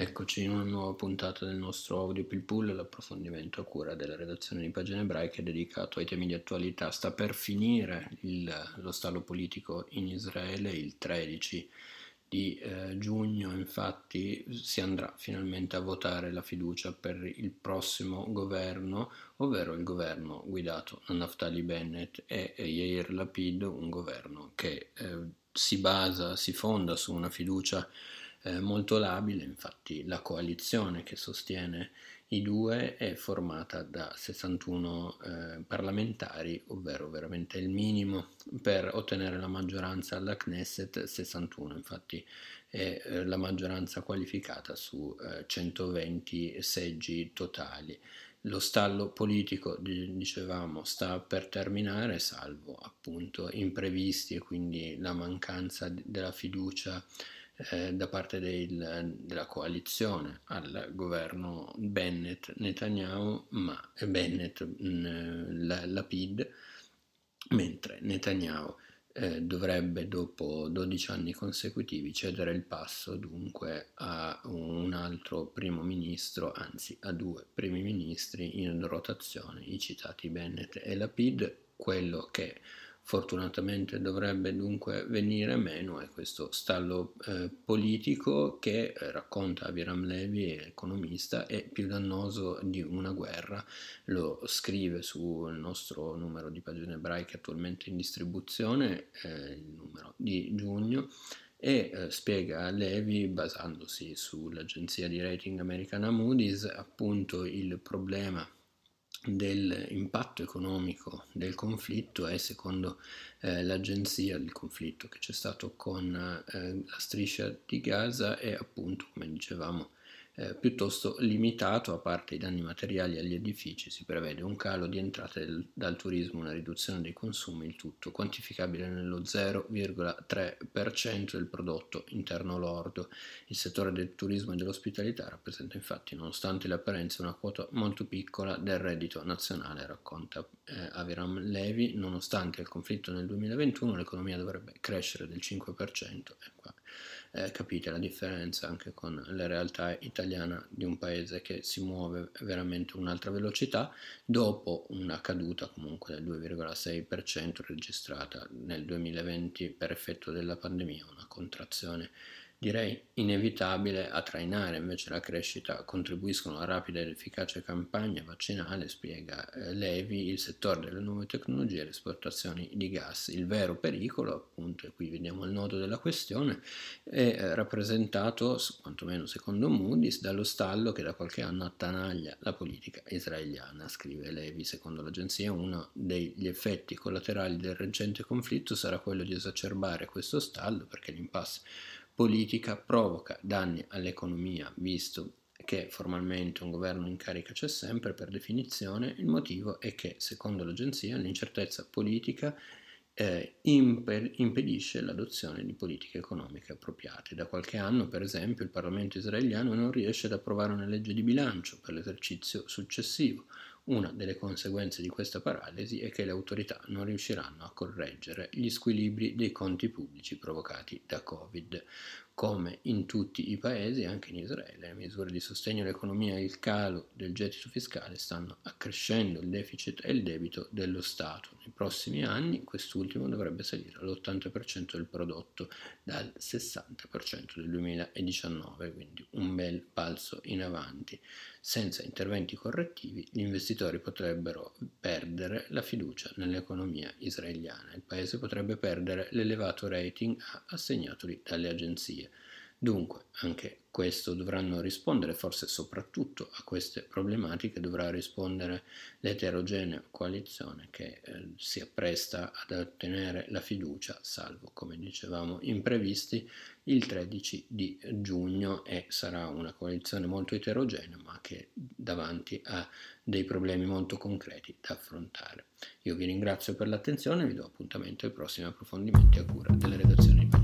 Eccoci in una nuova puntata del nostro audio Pilpool, l'approfondimento a cura della redazione di Pagine Ebraiche dedicato ai temi di attualità. Sta per finire il, lo stallo politico in Israele il 13 di eh, giugno, infatti si andrà finalmente a votare la fiducia per il prossimo governo, ovvero il governo guidato da Naftali Bennett e Yair Lapid, un governo che eh, si basa, si fonda su una fiducia eh, molto labile, infatti la coalizione che sostiene i due è formata da 61 eh, parlamentari, ovvero veramente il minimo per ottenere la maggioranza alla Knesset, 61 infatti è eh, la maggioranza qualificata su eh, 120 seggi totali. Lo stallo politico, dicevamo, sta per terminare, salvo appunto imprevisti e quindi la mancanza della fiducia eh, da parte del, della coalizione al governo Bennett-Netanyahu, ma Bennett mh, la, Lapid, mentre Netanyahu eh, dovrebbe dopo 12 anni consecutivi cedere il passo dunque a un altro primo ministro, anzi a due primi ministri in rotazione, i citati Bennett e Lapid, quello che fortunatamente dovrebbe dunque venire meno è questo stallo eh, politico che eh, racconta Aviram Levi, economista, è più dannoso di una guerra, lo scrive sul nostro numero di pagine ebraiche attualmente in distribuzione, eh, il numero di giugno, e eh, spiega a Levi, basandosi sull'agenzia di rating americana Moody's, appunto il problema dell'impatto economico del conflitto è secondo eh, l'agenzia del conflitto che c'è stato con eh, la striscia di Gaza è appunto come dicevamo eh, piuttosto limitato, a parte i danni materiali agli edifici, si prevede un calo di entrate del, dal turismo, una riduzione dei consumi, il tutto quantificabile nello 0,3% del prodotto interno lordo. Il settore del turismo e dell'ospitalità rappresenta infatti, nonostante le apparenze, una quota molto piccola del reddito nazionale, racconta eh, Aviram Levi, nonostante il conflitto nel 2021 l'economia dovrebbe crescere del 5%. E qua eh, capite la differenza anche con la realtà italiana di un paese che si muove veramente a un'altra velocità dopo una caduta comunque del 2,6% registrata nel 2020 per effetto della pandemia, una contrazione direi inevitabile a trainare invece la crescita contribuiscono alla rapida ed efficace campagna vaccinale, spiega eh, Levi, il settore delle nuove tecnologie e le esportazioni di gas. Il vero pericolo, appunto, e qui vediamo il nodo della questione, è eh, rappresentato, quantomeno secondo Moody's, dallo stallo che da qualche anno attanaglia la politica israeliana, scrive Levi. Secondo l'agenzia uno degli effetti collaterali del recente conflitto sarà quello di esacerbare questo stallo perché l'impasse politica provoca danni all'economia, visto che formalmente un governo in carica c'è sempre per definizione, il motivo è che, secondo l'agenzia, l'incertezza politica eh, imper- impedisce l'adozione di politiche economiche appropriate. Da qualche anno, per esempio, il Parlamento israeliano non riesce ad approvare una legge di bilancio per l'esercizio successivo, una delle conseguenze di questa paralisi è che le autorità non riusciranno a correggere gli squilibri dei conti pubblici provocati da Covid. Come in tutti i paesi, anche in Israele, le misure di sostegno all'economia e il calo del gettito fiscale stanno accrescendo il deficit e il debito dello Stato. Nei prossimi anni quest'ultimo dovrebbe salire all'80% del prodotto dal 60% del 2019, quindi un bel balzo in avanti. Senza interventi correttivi gli investitori potrebbero perdere la fiducia nell'economia israeliana. Il paese potrebbe perdere l'elevato rating assegnatogli dalle agenzie. Dunque, anche questo dovranno rispondere, forse soprattutto a queste problematiche dovrà rispondere l'eterogenea coalizione che eh, si appresta ad ottenere la fiducia, salvo, come dicevamo, imprevisti, il 13 di giugno e sarà una coalizione molto eterogenea, ma che davanti a dei problemi molto concreti da affrontare. Io vi ringrazio per l'attenzione e vi do appuntamento ai prossimi approfondimenti a cura delle redazioni